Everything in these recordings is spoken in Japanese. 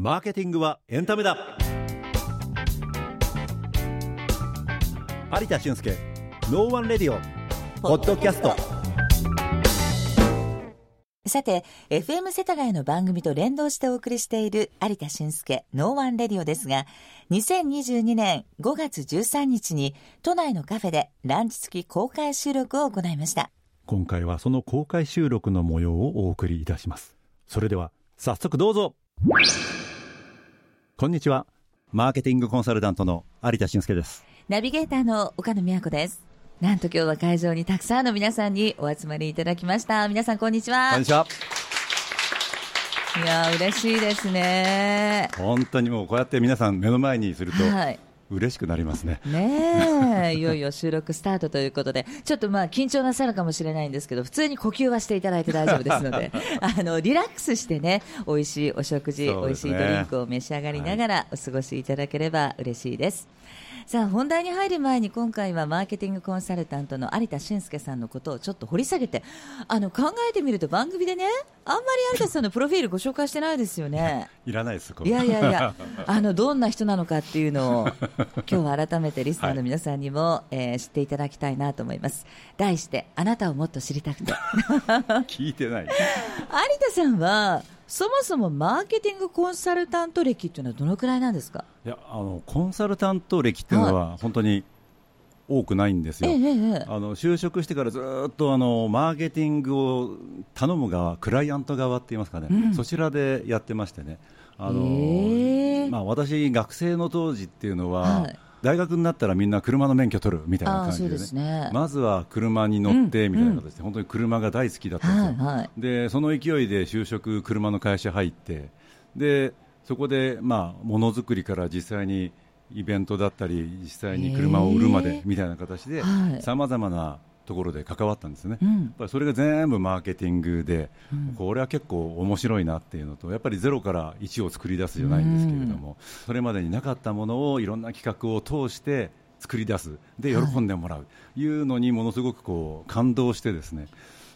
マーケティングはエンタメだ。有田俊介ノーワンレディオポッドキャスト。さて、FM 世田谷の番組と連動してお送りしている有田俊介ノーワンレディオですが、2022年5月13日に都内のカフェでランチ付き公開収録を行いました。今回はその公開収録の模様をお送りいたします。それでは早速どうぞこんにちはマーケティングコンサルタントの有田俊介ですナビゲーターの岡野美和子です。なんと今日は会場にたくさんの皆さんにお集まりいただきました。皆さんこんにちは。こんにちはいやー嬉しいですね。本当にもうこうやって皆さん目の前にするとはい。嬉しくなりますね。ねえ、いよいよ収録スタートということで、ちょっとまあ緊張なさるかもしれないんですけど、普通に呼吸はしていただいて大丈夫ですので、あの、リラックスしてね、美味しいお食事、美味しいドリンクを召し上がりながらお過ごしいただければ嬉しいです。さあ、本題に入る前に今回はマーケティングコンサルタントの有田俊介さんのことをちょっと掘り下げて、あの、考えてみると番組でね、あんまり有田さんのプロフィールご紹介してないですよね。いらないですいやいやいや、あのどんな人なのかっていうのを、今日は改めてリスナーの皆さんにも、えー知っていただきたいなと思います。題して、あなたをもっと知りたくて。聞いてない 有田さんは、そもそもマーケティングコンサルタント歴っていうのはどのくらいなんですか？いやあのコンサルタント歴っていうのは本当に多くないんですよ、ええええ。あの就職してからずっとあのマーケティングを頼む側、クライアント側って言いますかね、うん。そちらでやってましてね、あのへえ。まあ、私、学生の当時っていうのは、はい大学になったらみんな車の免許取るみたいな感じでね、ですね。まずは車に乗ってみたいな形で、本当に車が大好きだったんですよ。でその勢いで就職、車の会社入ってでそこでまあものづくりから実際にイベントだったり実際に車を売るまでみたいな形ではい。さまざまなところで関わったんですね。やっうん。ぱりそれが全部マーケティングで、うんこれは結構面白いなっていうのとやっぱりゼロから1を作り出すじゃないんですけれども、それまでになかったものをいろんな企画を通して作り出すで喜んでもらう、い、うのにものすごくこう感動してですね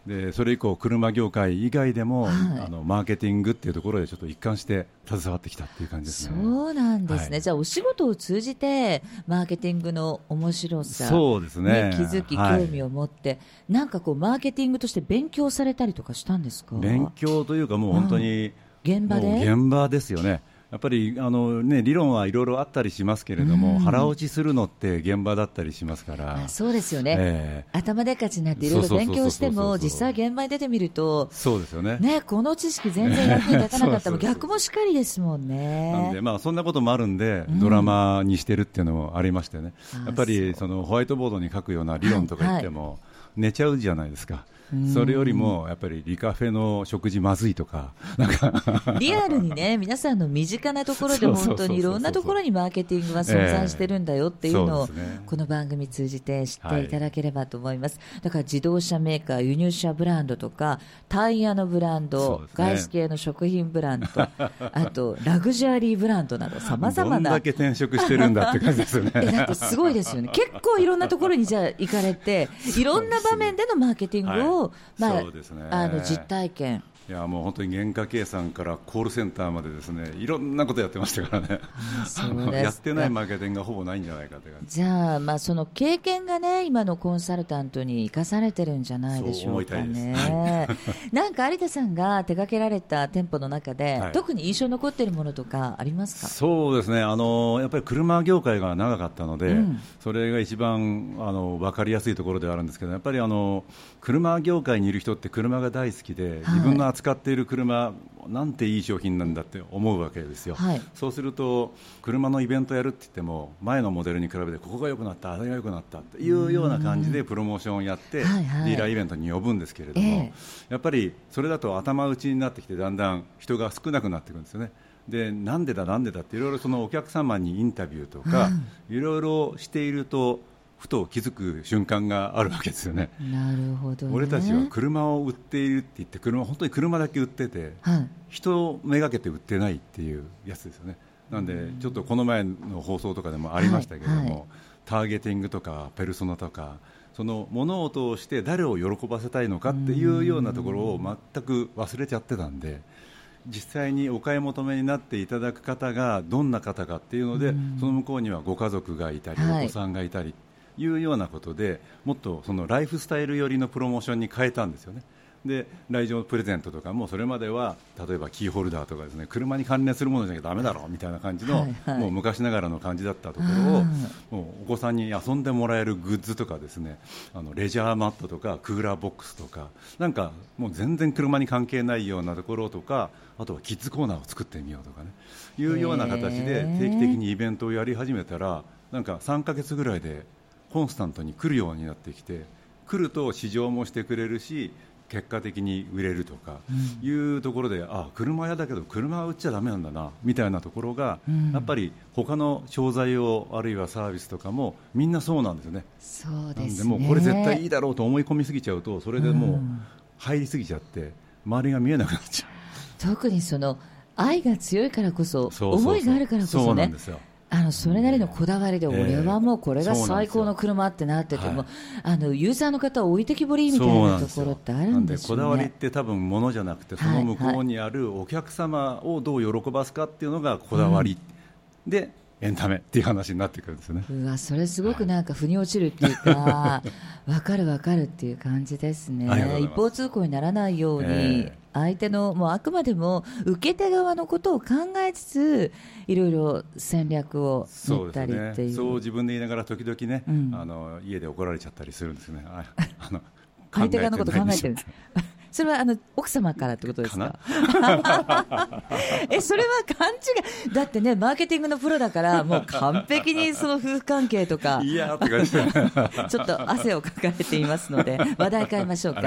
でそれ以降車業界以外でも、はい。あのマーケティングっていうところでちょっと一貫して携わってきたっていう感じですね。そうなんですね、はい。じゃあお仕事を通じてマーケティングの面白さそうですね。気づき、はい。興味を持って、なんかこうマーケティングとして勉強されたりとかしたんですか？勉強というかもう本当に、現場で？現場ですよね。やっぱりあの、ね、理論はいろいろあったりしますけれども、うん。腹落ちするのって現場だったりしますから、あそうですよね、ええ。頭でっかちになっていろいろ勉強しても実際現場に出てみるとそうですよね。ねこの知識全然役に立たなかったも逆もしかりですもんね。なんで、まあ、そんなこともあるんで、うん。ドラマにしてるっていうのもありましてね、あやっぱりそのホワイトボードに書くような理論とか言っても、寝ちゃうじゃないですか、うんそれよりもやっぱりリカフェの食事まずいとか、なんか。リアルにね皆さんの身近なところで本当にいろんなところにマーケティングは存在してるんだよっていうのを、この番組通じて知っていただければと思います、だから自動車メーカー輸入車ブランドとかタイヤのブランそド、ね。外資系の食品ブランド あとラグジュアリーブランドなどさまざまな。どんだけ転職してるんだって感じですよね。えだってすごいですよね、結構いろんなところにじゃあ行かれて、いろんな場面でのマーケティングを、はいまあね。あの実体験、いやもう本当に原価計算からコールセンターまでですねいろんなことやってましたからね。やってないマーケティングがほぼないんじゃないかって感じじゃあ、まあ、その経験がね、今のコンサルタントに生かされてるんじゃないでしょうかね。なんか有田さんが手掛けられた店舗の中で、はい。特に印象に残っているものとかありますか？そうですね。あのやっぱり車業界が長かったので、うん。それが一番あの分かりやすいところではあるんですけどやっぱりあの車業界にいる人って車が大好きで、はい。自分の扱っている車なんていい商品なんだって思うわけですよ、はい。そうすると車のイベントやるって言っても前のモデルに比べてここが良くなったあれが良くなったっていうような感じでプロモーションをやって、はいはい。ディーラーイベントに呼ぶんですけれども、ええ。やっぱりそれだと頭打ちになってきてだんだん人が少なくなっていくんですよね。でなんでだ、なんでだっていろいろそのお客様にインタビューとか、いろいろしているとふと気づく瞬間があるわけですよね。なるほど、ね、俺たちは車を売っているって言って車本当に車だけ売っててはい、人をめがけて売ってないっていうやつですよね。なんでちょっとこの前の放送とかでもありましたけれども、はい。はいターゲティングとかペルソナとかその物を通して誰を喜ばせたいのかっていうようなところを全く忘れちゃってたんで実際にお買い求めになっていただく方がどんな方かっていうので、その向こうにはご家族がいたり、はい。お子さんがいたりいうようなことでもっとそのライフスタイル寄りのプロモーションに変えたんですよね。で来場プレゼントとかもそれまでは例えばキーホルダーとかですね車に関連するものじゃなきゃだめだろうみたいな感じの、はいはい。もう昔ながらの感じだったところをもうお子さんに遊んでもらえるグッズとかですねあのレジャーマットとかクーラーボックスとかなんかもう全然車に関係ないようなところとかあとはキッズコーナーを作ってみようとかね。いうような形で定期的にイベントをやり始めたらなんか3ヶ月ぐらいでコンスタントに来るようになってきて来ると試乗もしてくれるし結果的に売れるとかいうところで、あ車屋だけど車は売っちゃだめなんだなみたいなところが、やっぱり他の商材をあるいはサービスとかもみんなそうなんですよね。そうですね。でもうこれ絶対いいだろうと思い込みすぎちゃうとそれでもう入りすぎちゃって周りが見えなくなっちゃう。特にその愛が強いからこそ思いがあるからこそそうねなんですよあのそれなりのこだわりで、ええ俺はもうこれが最高の車ってなってても、あのユーザーの方は置いてきぼりみたいなところってあるんでしょうなんでこだわりっね。て多分ものじゃなくてその向こうにあるお客様をどう喜ばすかっていうのがこだわり、でエンタメっていう話になってくるんですよね。うわそれすごくなんか腑に落ちるっていうか、わかるわかるっていう感じですね。一方通行にならないように、ええ。相手のもうあくまでも受け手側のことを考えつついろいろ戦略を練ったりっていう。ね。そう自分で言いながら時々ね、うん。あの家で怒られちゃったりするんですよね。ああの相手側のこと考えてるんです。考それはあの奥様からってことですか？えそれは勘違い。だってねマーケティングのプロだからもう完璧にその夫婦関係とかいやーって感じ。で ちょっと汗をかかれていますので話題変えましょうか。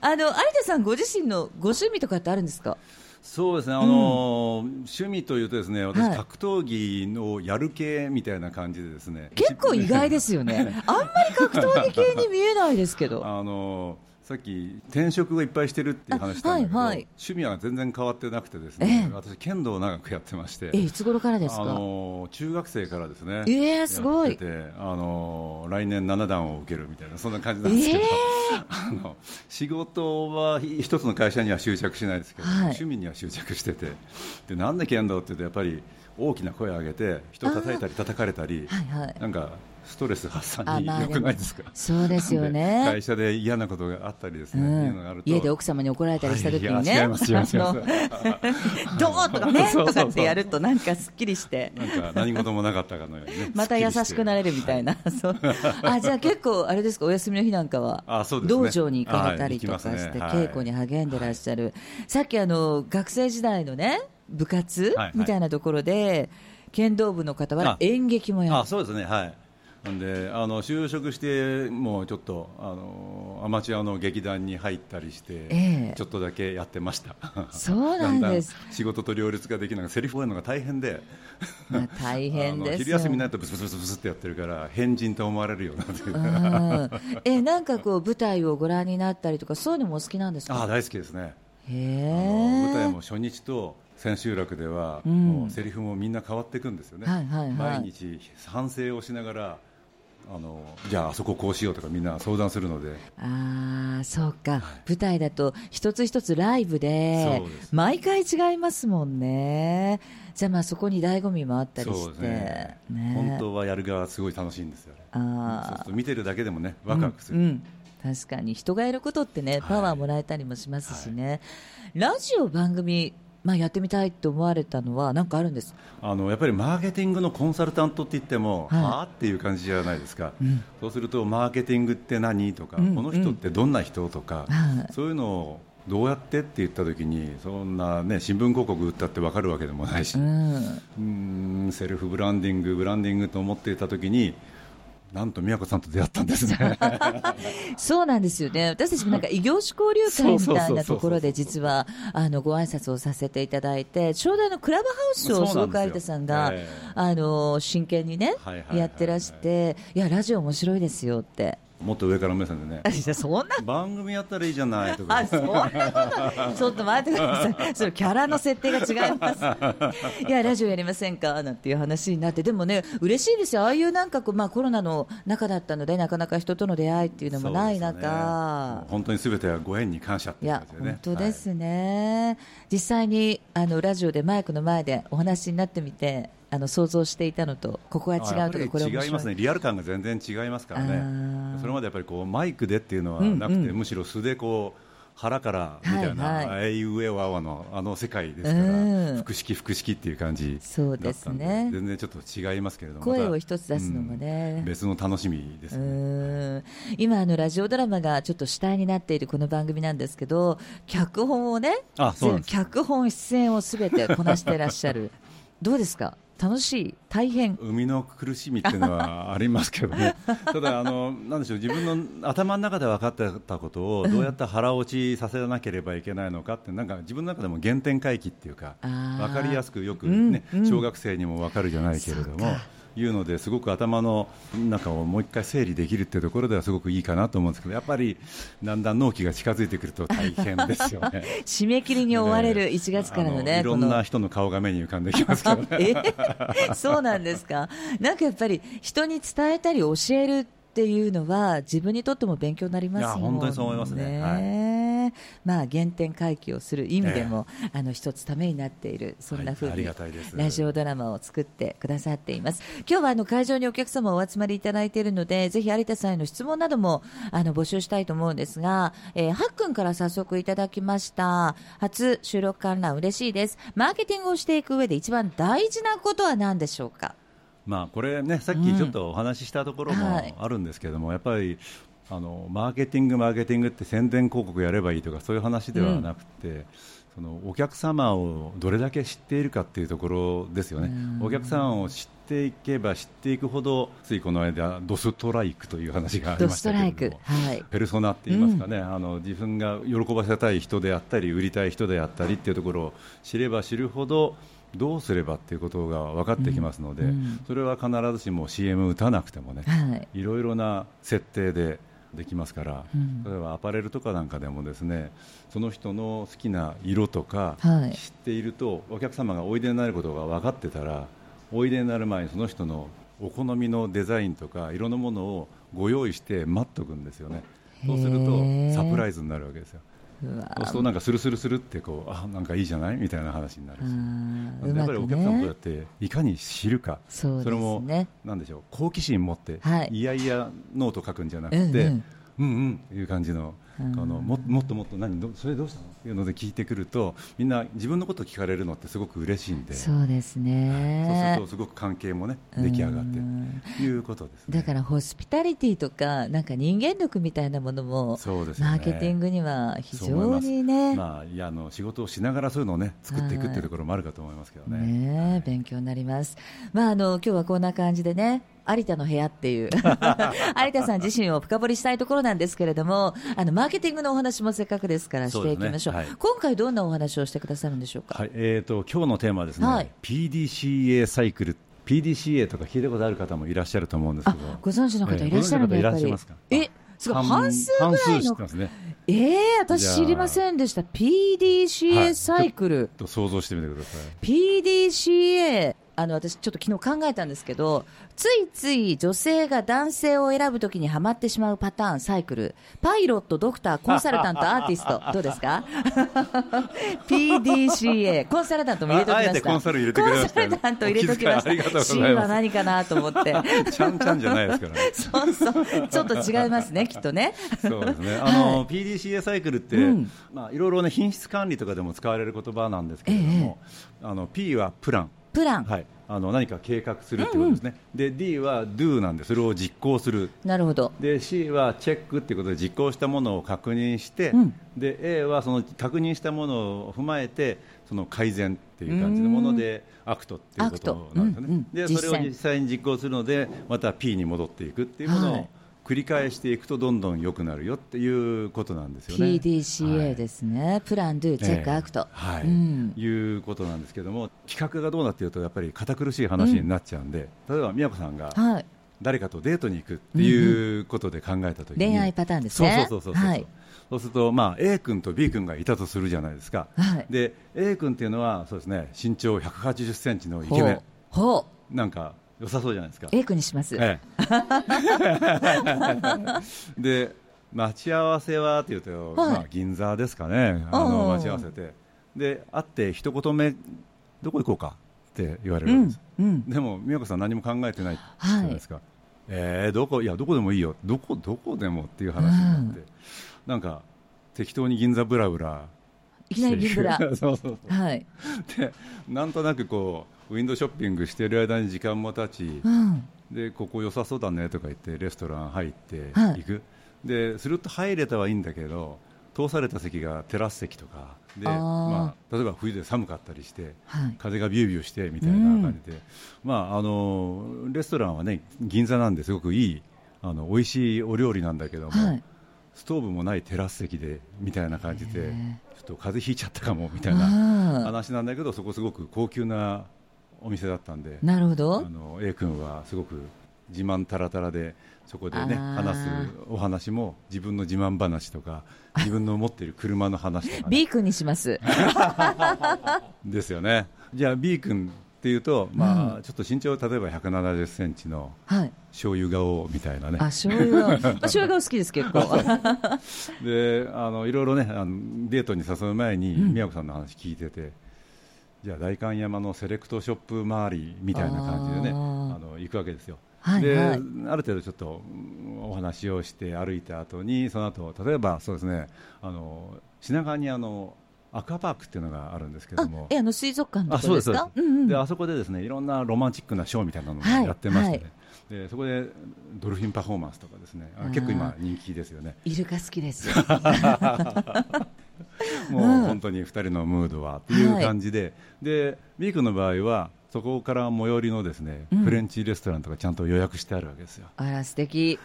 あの有田さんご自身のご趣味とかってあるんですか？そうですね、あの趣味というとですね、私、はい。格闘技のやる系みたいな感じでですね、結構意外ですよね。あんまり格闘技系に見えないですけど。あのさっき転職をいっぱいしてるっていう話したんだけど、あはいはい。趣味は全然変わってなくてですね、ええ。私剣道を長くやってまして。えいつ頃からですか？あの中学生からですね。ええすごい。あの来年7段を受けるみたいなそんな感じなんですけど、え あの仕事は一つの会社には執着しないですけど、はい。趣味には執着してて。でなんで剣道って言うとやっぱり大きな声を上げて人を叩いたり叩かれたりはいはい。なんかストレス発散に良くないですか、そうですよでね会社で嫌なことがあったりですうね、家で奥様に怒られたりした時にね、違います違いますどう とかねとかってやるとなんかすっきりして。なんか何事もなかったかのようにね また優しくなれるみたいな、そう。あじゃあ結構、あれですか、お休みの日なんかは、あそうですね。道場に行かれたりとかして、ますね。はい。稽古に励んでらっしゃる、さっきあの学生時代のね、部活みたいなところで、剣道部の方はあ演劇もやある、そうですね。はいなんであの就職してもうちょっとあのアマチュアの劇団に入ったりして、ええ。ちょっとだけやってました。そうなんです。だんだん仕事と両立ができなくてセリフ覚えるのが大変で。まあ大変です 昼休みになるとブスブスブスブスってやってるから変人と思われるようになうん。えなんかこう舞台をご覧になったりとかそういうのもお好きなんですか？あ大好きですね。舞台えも初日と千秋楽では、うん。もうセリフもみんな変わっていくんですよね、はいはいはい。毎日反省をしながらあのじゃああそここうしようとかみんな相談するので。ああそうか、舞台だと一つ一つライブで毎回違いますもんね。じゃあまあそこに醍醐味もあったりして。ね。ね。本当はやる側はすごい楽しいんですよ。あ見てるだけでもねワクワクする、うんうん。確かに。人がいることってねパワーもらえたりもしますしね、ラジオ番組、まあ、やってみたいと思われたのは何かあるんです。あのやっぱりマーケティングのコンサルタントって言っても、はい。はあっていう感じじゃないですか、うんそうするとマーケティングって何とか、うんこの人ってどんな人とか、はい。そういうのをどうやってって言った時にそんな、ね、新聞広告売ったって分かるわけでもないし、ううん。ーんセルフブランディングブランディングと思っていた時になんと宮子さんと出会ったんですね。そうなんですよね。私たちもなんか異業種交流会みたいなところで実はあのご挨拶をさせていただいて、ちょうどあのクラブハウスをすごく有田さんが、ええあの真剣にね、はいはいはいはいやってらして、いやラジオ面白いですよって。もっと上から目線でね。いやそんな。番組やったらいいじゃないとか。あそんなことちょっと待ってください、それキャラの設定が違います、いや、ラジオやりませんか？なんていう話になって、でもね、嬉しいですよ、ああいうなんかこう、まあ、コロナの中だったので、なかなか人との出会いっていうのもないそうですね。中。本当にすべてはご縁に感謝っていやいう感じでね。本当ですね、実際にあのラジオでマイクの前でお話になってみて、あの想像していたのと、ここは違うとか、これ違いますね、リアル感が全然違いますからあねー、それまでやっぱりこうマイクでっていうのはなくて、うんうん。むしろ素でこう腹からみたいな、はいはあいうえおあわのあの世界ですから、うん。複式、複式っていう感じだったんそうですね全然ちょっと違いますけれども、声を一つ出すのもね。うん別の楽しみですうね。今あの、ラジオドラマがちょっと主体になっているこの番組なんですけど、脚本をね、あそう脚本、出演をすべてこなしていらっしゃる、どうですか、楽しい、大変、生みの苦しみっていうのはありますけどね、ただあの、なんでしょう、自分の頭の中で分かってたことをどうやって腹落ちさせなければいけないのかって、なんか自分の中でも原点回帰っていうか、分かりやすくよく、ねうんうん。小学生にも分かるじゃないけれども。いうのですごく頭の中をもう一回整理できるっていうところではすごくいいかなと思うんですけどやっぱりだんだん納期が近づいてくると大変ですよね。締め切りに追われるね1月からのね、あいろんな人の顔が目に浮かんできますけどね。えそうなんですか、なんかやっぱり人に伝えたり教えるっていうのは、自分にとっても勉強になりますもんいや本当にそう思いますね。まあ、原点回帰をする意味でも、あの一つためになっている、そんな風はいありにラジオドラマを作ってくださっています。今日はあの会場にお客様お集まりいただいているので、ぜひ有田さんへの質問などもあの募集したいと思うんですが、えー、はっくんから早速いただきました。初収録観覧嬉しいです。マーケティングをしていく上で一番大事なことは何でしょうか？まあこれねさっきちょっとお話ししたところもはいあるんですけども、やっぱりあのマーケティングマーケティングって宣伝広告やればいいとかそういう話ではなくて、そのお客様をどれだけ知っているかっていうところですよね。お客さんを知っていけば知っていくほどついこの間ドストライクという話がありドましたけども。。はい。ペルソナって言いますかね、あの自分が喜ばせたい人であったり売りたい人であったりっていうところを知れば知るほどどうすればっていうことが分かってきますので、それは必ずしも CM 打たなくてもね、はい。いろいろな設定でできますから、例えばアパレルとかなんかでもですねその人の好きな色とかはい。知っていると、お客様がおいでになることが分かってたらおいでになる前にその人のお好みのデザインとか色のものをご用意して待っとくんですよね。そうするとサプライズになるわけですよそうするとなんかスルスルスルってこうあなんかいいじゃない？みたいな話になるし。うん。なんでやっぱりお客さんもどうやっていかに知るか。そね。れもなんでしょう好奇心持って、はい。い、やいやノート書くんじゃなくて、うんうん。うんうんっていう感じのあのももっともっと何？どそれどうしたの？っていうので聞いてくるとみんな自分のこと聞かれるのってすごく嬉しいんで。そうですそうすねるとすごく関係もね出来上がってということですね。だからホスピタリティとかなんか人間力みたいなものもそうですよね。マーケティングには非常にね。まあ、いやあの仕事をしながらそういうのをね作っていくっていうところもあるかと思いますけどね。ねえ勉強になります。まああの今日はこんな感じでね。有田の部屋っていう。有田さん自身を深掘りしたいところなんですけれどもあのマーケティングのお話もせっかくですからしていきましょう。ねはい。今回どんなお話をしてくださるんでしょうか、はい、えー、と今日のテーマはですね、はい。PDCA サイクル PDCA とか聞いたことある方もいらっしゃると思うんですけあどご存知の方えーいらっしゃるんでごやっぱり。存知の方いますか？えすごい。半半数ぐらいの。知ってますね。えー、私知りませんでした。は PDCA いサイクル、と想像してみてください。PDCA あの私ちょっと昨日考えたんですけどついつい女性が男性を選ぶときにはまってしまうパターンサイクル。パイロットドクターコンサルタントアーティスト。どうですか？PDCA コンサルタントも入れときました。コンサル入れてくれましたね。コンサルタント入れときまお気遣いありがとうございます。C は何かなと思って。ちゃんちゃんじゃないですからね。そうそう。ちょっと違いますねきっとね。そうですね。あの、PDCA サイクルって、うん。まあ、いろいろね品質管理とかでも使われる言葉なんですけれども、あの P はプランプラン、はい、あの何か計画するってことですね、で D は Do なんでそれを実行する。なるほど。で C はチェックっていうことで実行したものを確認して、うん。で A はその確認したものを踏まえてその改善っていう感じのもので act っていうことなんですよね、うんうん。でそれを実際に実行するのでまた P に戻っていくっていうものはい。を繰り返していくとどんどん良くなるよっていうことなんですよね。PDCA ですね、 plan、do、check、アクト、はい、うん。いうことなんですけども企画がどうなっていうとやっぱり堅苦しい話になっちゃうんで、例えば宮子さんがはい、誰かとデートに行くっていうことで考えたときに、恋愛パターンですね。そうそうそうそう、はい。そうすると、まあ、A 君と B 君がいたとするじゃないですか、はい。で A 君っていうのはそうですね身長180センチのイケメン。ほう。なんか良さそうじゃないですか。A 君にします、ええ。で待ち合わせはというと、はい。まあ、銀座ですかね。あの待ち合わせて。で会って一言目どこ行こうかって言われるんです、うんでも美和子さん何も考えてないじゃないですか、えーどこ？いやどこでもいいよ。どこどこでもっていう話になって、なんか適当に銀座ブラブラいきなり銀ブラ そうそうそう。はい、でなんとなくこうウィンドウショッピングしてる間に時間も経ち、うん、ででここ良さそうだねとか言ってレストラン入ってはい。行く、ですると入れたはいいんだけど通された席がテラス席とか。でまあ、例えば冬で寒かったりして、はい。風がビュービューしてみたいな感じで、まあ、あのレストランはね銀座なんですごくいいあの美味しいお料理なんだけども、はい。ストーブもないテラス席でみたいな感じでと風邪ひいちゃったかもみたいなあ話なんだけどそこすごく高級なお店だったんでーなるほど。あの A 君はすごく自慢たらたらでそこでね話すお話も自分の自慢話とか自分の持っている車の話とか、ね、B 君にします。ですよね。じゃあ B 君っていうと、まあちょっと身長例えば170センチのはい。醤油顔みたいなね。あ醤油が、まあ、醤油が好きです結構。であのいろいろねあのデートに誘う前にうん。宮子さんの話聞いてて、じゃあ代官山のセレクトショップ周りみたいな感じでねあの行くわけですよ。はいではい。ある程度ちょっとうんお話をして歩いた後にその後例えばそうですねあの品川にあのアクアパークっていうのがあるんですけどあもえあの水族館のあとこですかであそこでですねいろんなロマンチックなショーみたいなのをはい。やってましてね、はい。でそこでドルフィンパフォーマンスとかですねああー。結構今人気ですよね。イルカ好きです。もううん。本当に2人のムードはっていう感じで、で B 君の場合はそこから最寄りのですね、うん。フレンチレストランとかちゃんと予約してあるわけですよ。あら素敵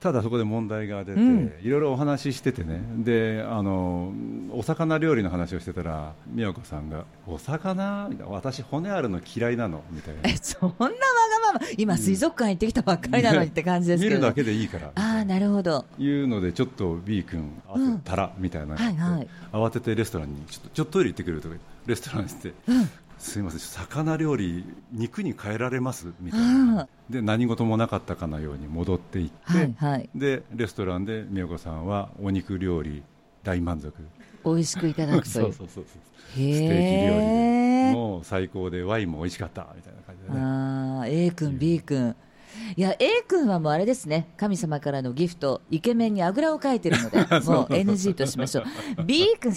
ただそこで問題が出て、うん。いろいろお話ししててね。であのお魚料理の話をしてたら美和子さんがお魚？みたいな。私骨あるの嫌いなの？みたいな。えそんなわがまま。今水族館行ってきたばっかりなのにって感じですけど、見るだけでいいからああなるほど。いうのでちょっと B 君あとうん。たらみたいなはいはい。慌ててレストランにちょっとちょっとトイレ行ってくるとかレストランにして、うんすいません魚料理肉に変えられますみたいうん。なで何事もなかったかのように戻っていって、はいはい。でレストランで美代子さんはお肉料理大満足。美味しくいただくとそいう。うそうそうそう。スへテーキ料理。もう最高でワインも美味しかったみたいな感じでね。あー A 君、B 君、いや A 君はもうあれですね、神様からのギフト、イケメンにあぐらをかいてるので、もう NG としましょう、B 君、170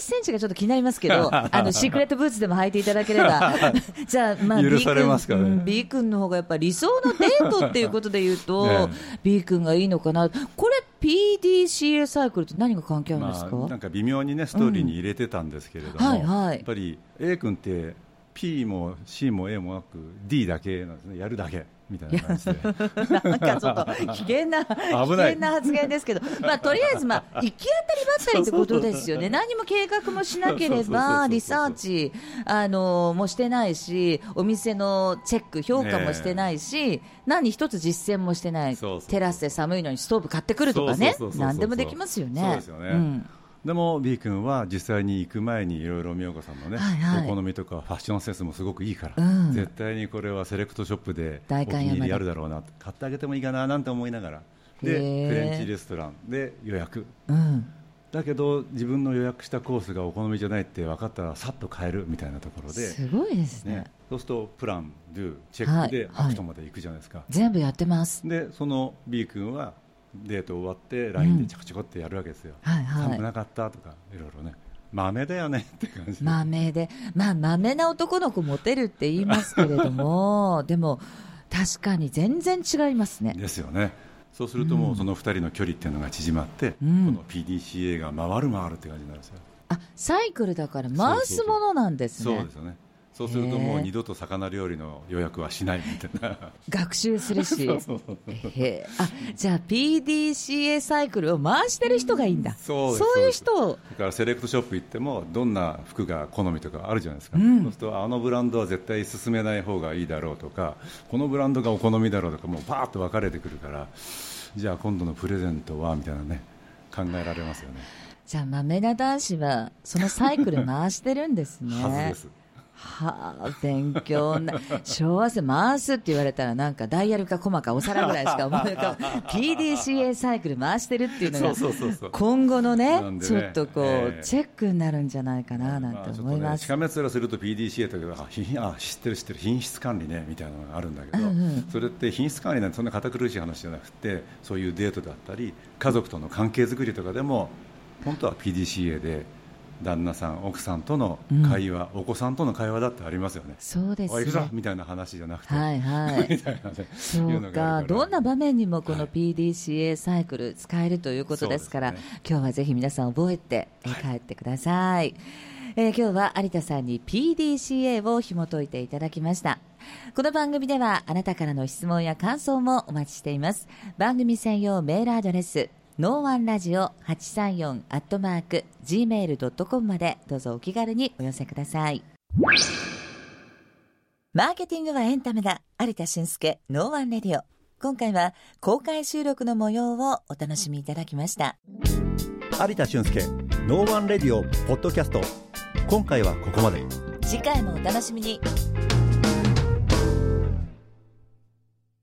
センチがちょっと気になりますけど、あのシークレットブーツでも履いていただければ、じゃあ、まあ、許 B されますかね。君、うん B 君の方がやっぱり理想のデートっていうことで言うと、ね B 君がいいのかな、これ、PDCA サイクルって何が関係あるんですか、まあ、なんか微妙にねストーリーに入れてたんですけれども、はいはい。やっぱり A 君って P も C も A もなく D だけなんですね。やるだけみたいな感じで。なんかちょっと危険な、危険な発言ですけど、まあ、とりあえず、まあ、行き当たりばったりってことですよね、何も計画もしなければ、リサーチあのもしてないし、お店のチェック、評価もしてないし、何一つ実践もしてない。テラスで寒いのにストーブ買ってくるとかね。何でもできますよね。そうですよね。んでも B 君は実際に行く前にいろいろ美代子さんのね、はいはい。お好みとかファッションセンスもすごくいいから、うん。絶対にこれはセレクトショップでお気に入りあるだろうな買ってあげてもいいかななんて思いながらでフレンチレストランで予約。うん。だけど自分の予約したコースがお好みじゃないって分かったらさっと変えるみたいなところで、すごいですね。ね、そうすると plan、do、check ではい act まで行くじゃないですか、全部やってます。でその B 君はデート終わって LINE でちょこちょこってやるわけですよ、はいはい。寒くなかったとかいろいろね。まめだよねって感じ。で、まめで、まあ、まめな男の子モテるって言いますけれども、でも、確かに全然違いますね。ですよね。そうするともうその2人の距離っていうのが縮まって、うん。この PDCA が回る回るって感じになるんですよ。あ、サイクルだから回すものなんですね。そうですよねそうするともう二度と魚料理の予約はしないみたいな。学習するし。そうあじゃあ PDCA サイクルを回してる人がいいんだ、そうですいう人。をだからセレクトショップ行ってもどんな服が好みとかあるじゃないですか、うん。そうするとあのブランドは絶対進めない方がいいだろうとかこのブランドがお好みだろうとかもうパーッと分かれてくるからじゃあ今度のプレゼントはみたいなね考えられますよね。じゃあ豆な男子はそのサイクル回してるんですね。はずですはあ、勉強な、昭和生回すって言われたら、なんかダイヤルかコマかお皿ぐらいしか思い浮かば PDCA サイクル回してるっていうのが、今後のねちょっとこう、ええ。チェックになるんじゃないかななんまあて思います。しかめ面すると PDCA とかあ知ってる知ってる品質管理ねみたいなのがあるんだけど、うんうん。それって品質管理なんてそんな堅苦しい話じゃなくてそういうデートだったり家族との関係づくりとかでも本当は PDCA で旦那さん奥さんとの会話、お子さんとの会話だってありますよね。そうですおい行くぞね。みたいな話じゃなくて、はいはい み。たいなねそうか、どんな場面にもこのはい PDCA サイクル使えるということですから、そうですね今日はぜひ皆さん覚えてえー帰ってください。えー今日は有田さんに PDCA を紐解いていただきました。この番組ではあなたからの質問や感想もお待ちしています。番組専用メールアドレス、ノーワンラジオ834アットマーク gmail.com までどうぞお気軽にお寄せください。マーケティングはエンタメだ。有田俊介、ノーワンレディオ。今回は公開収録の模様をお楽しみいただきました。有田俊介ノーワンレディオポッドキャスト今回はここまで次回もお楽しみに。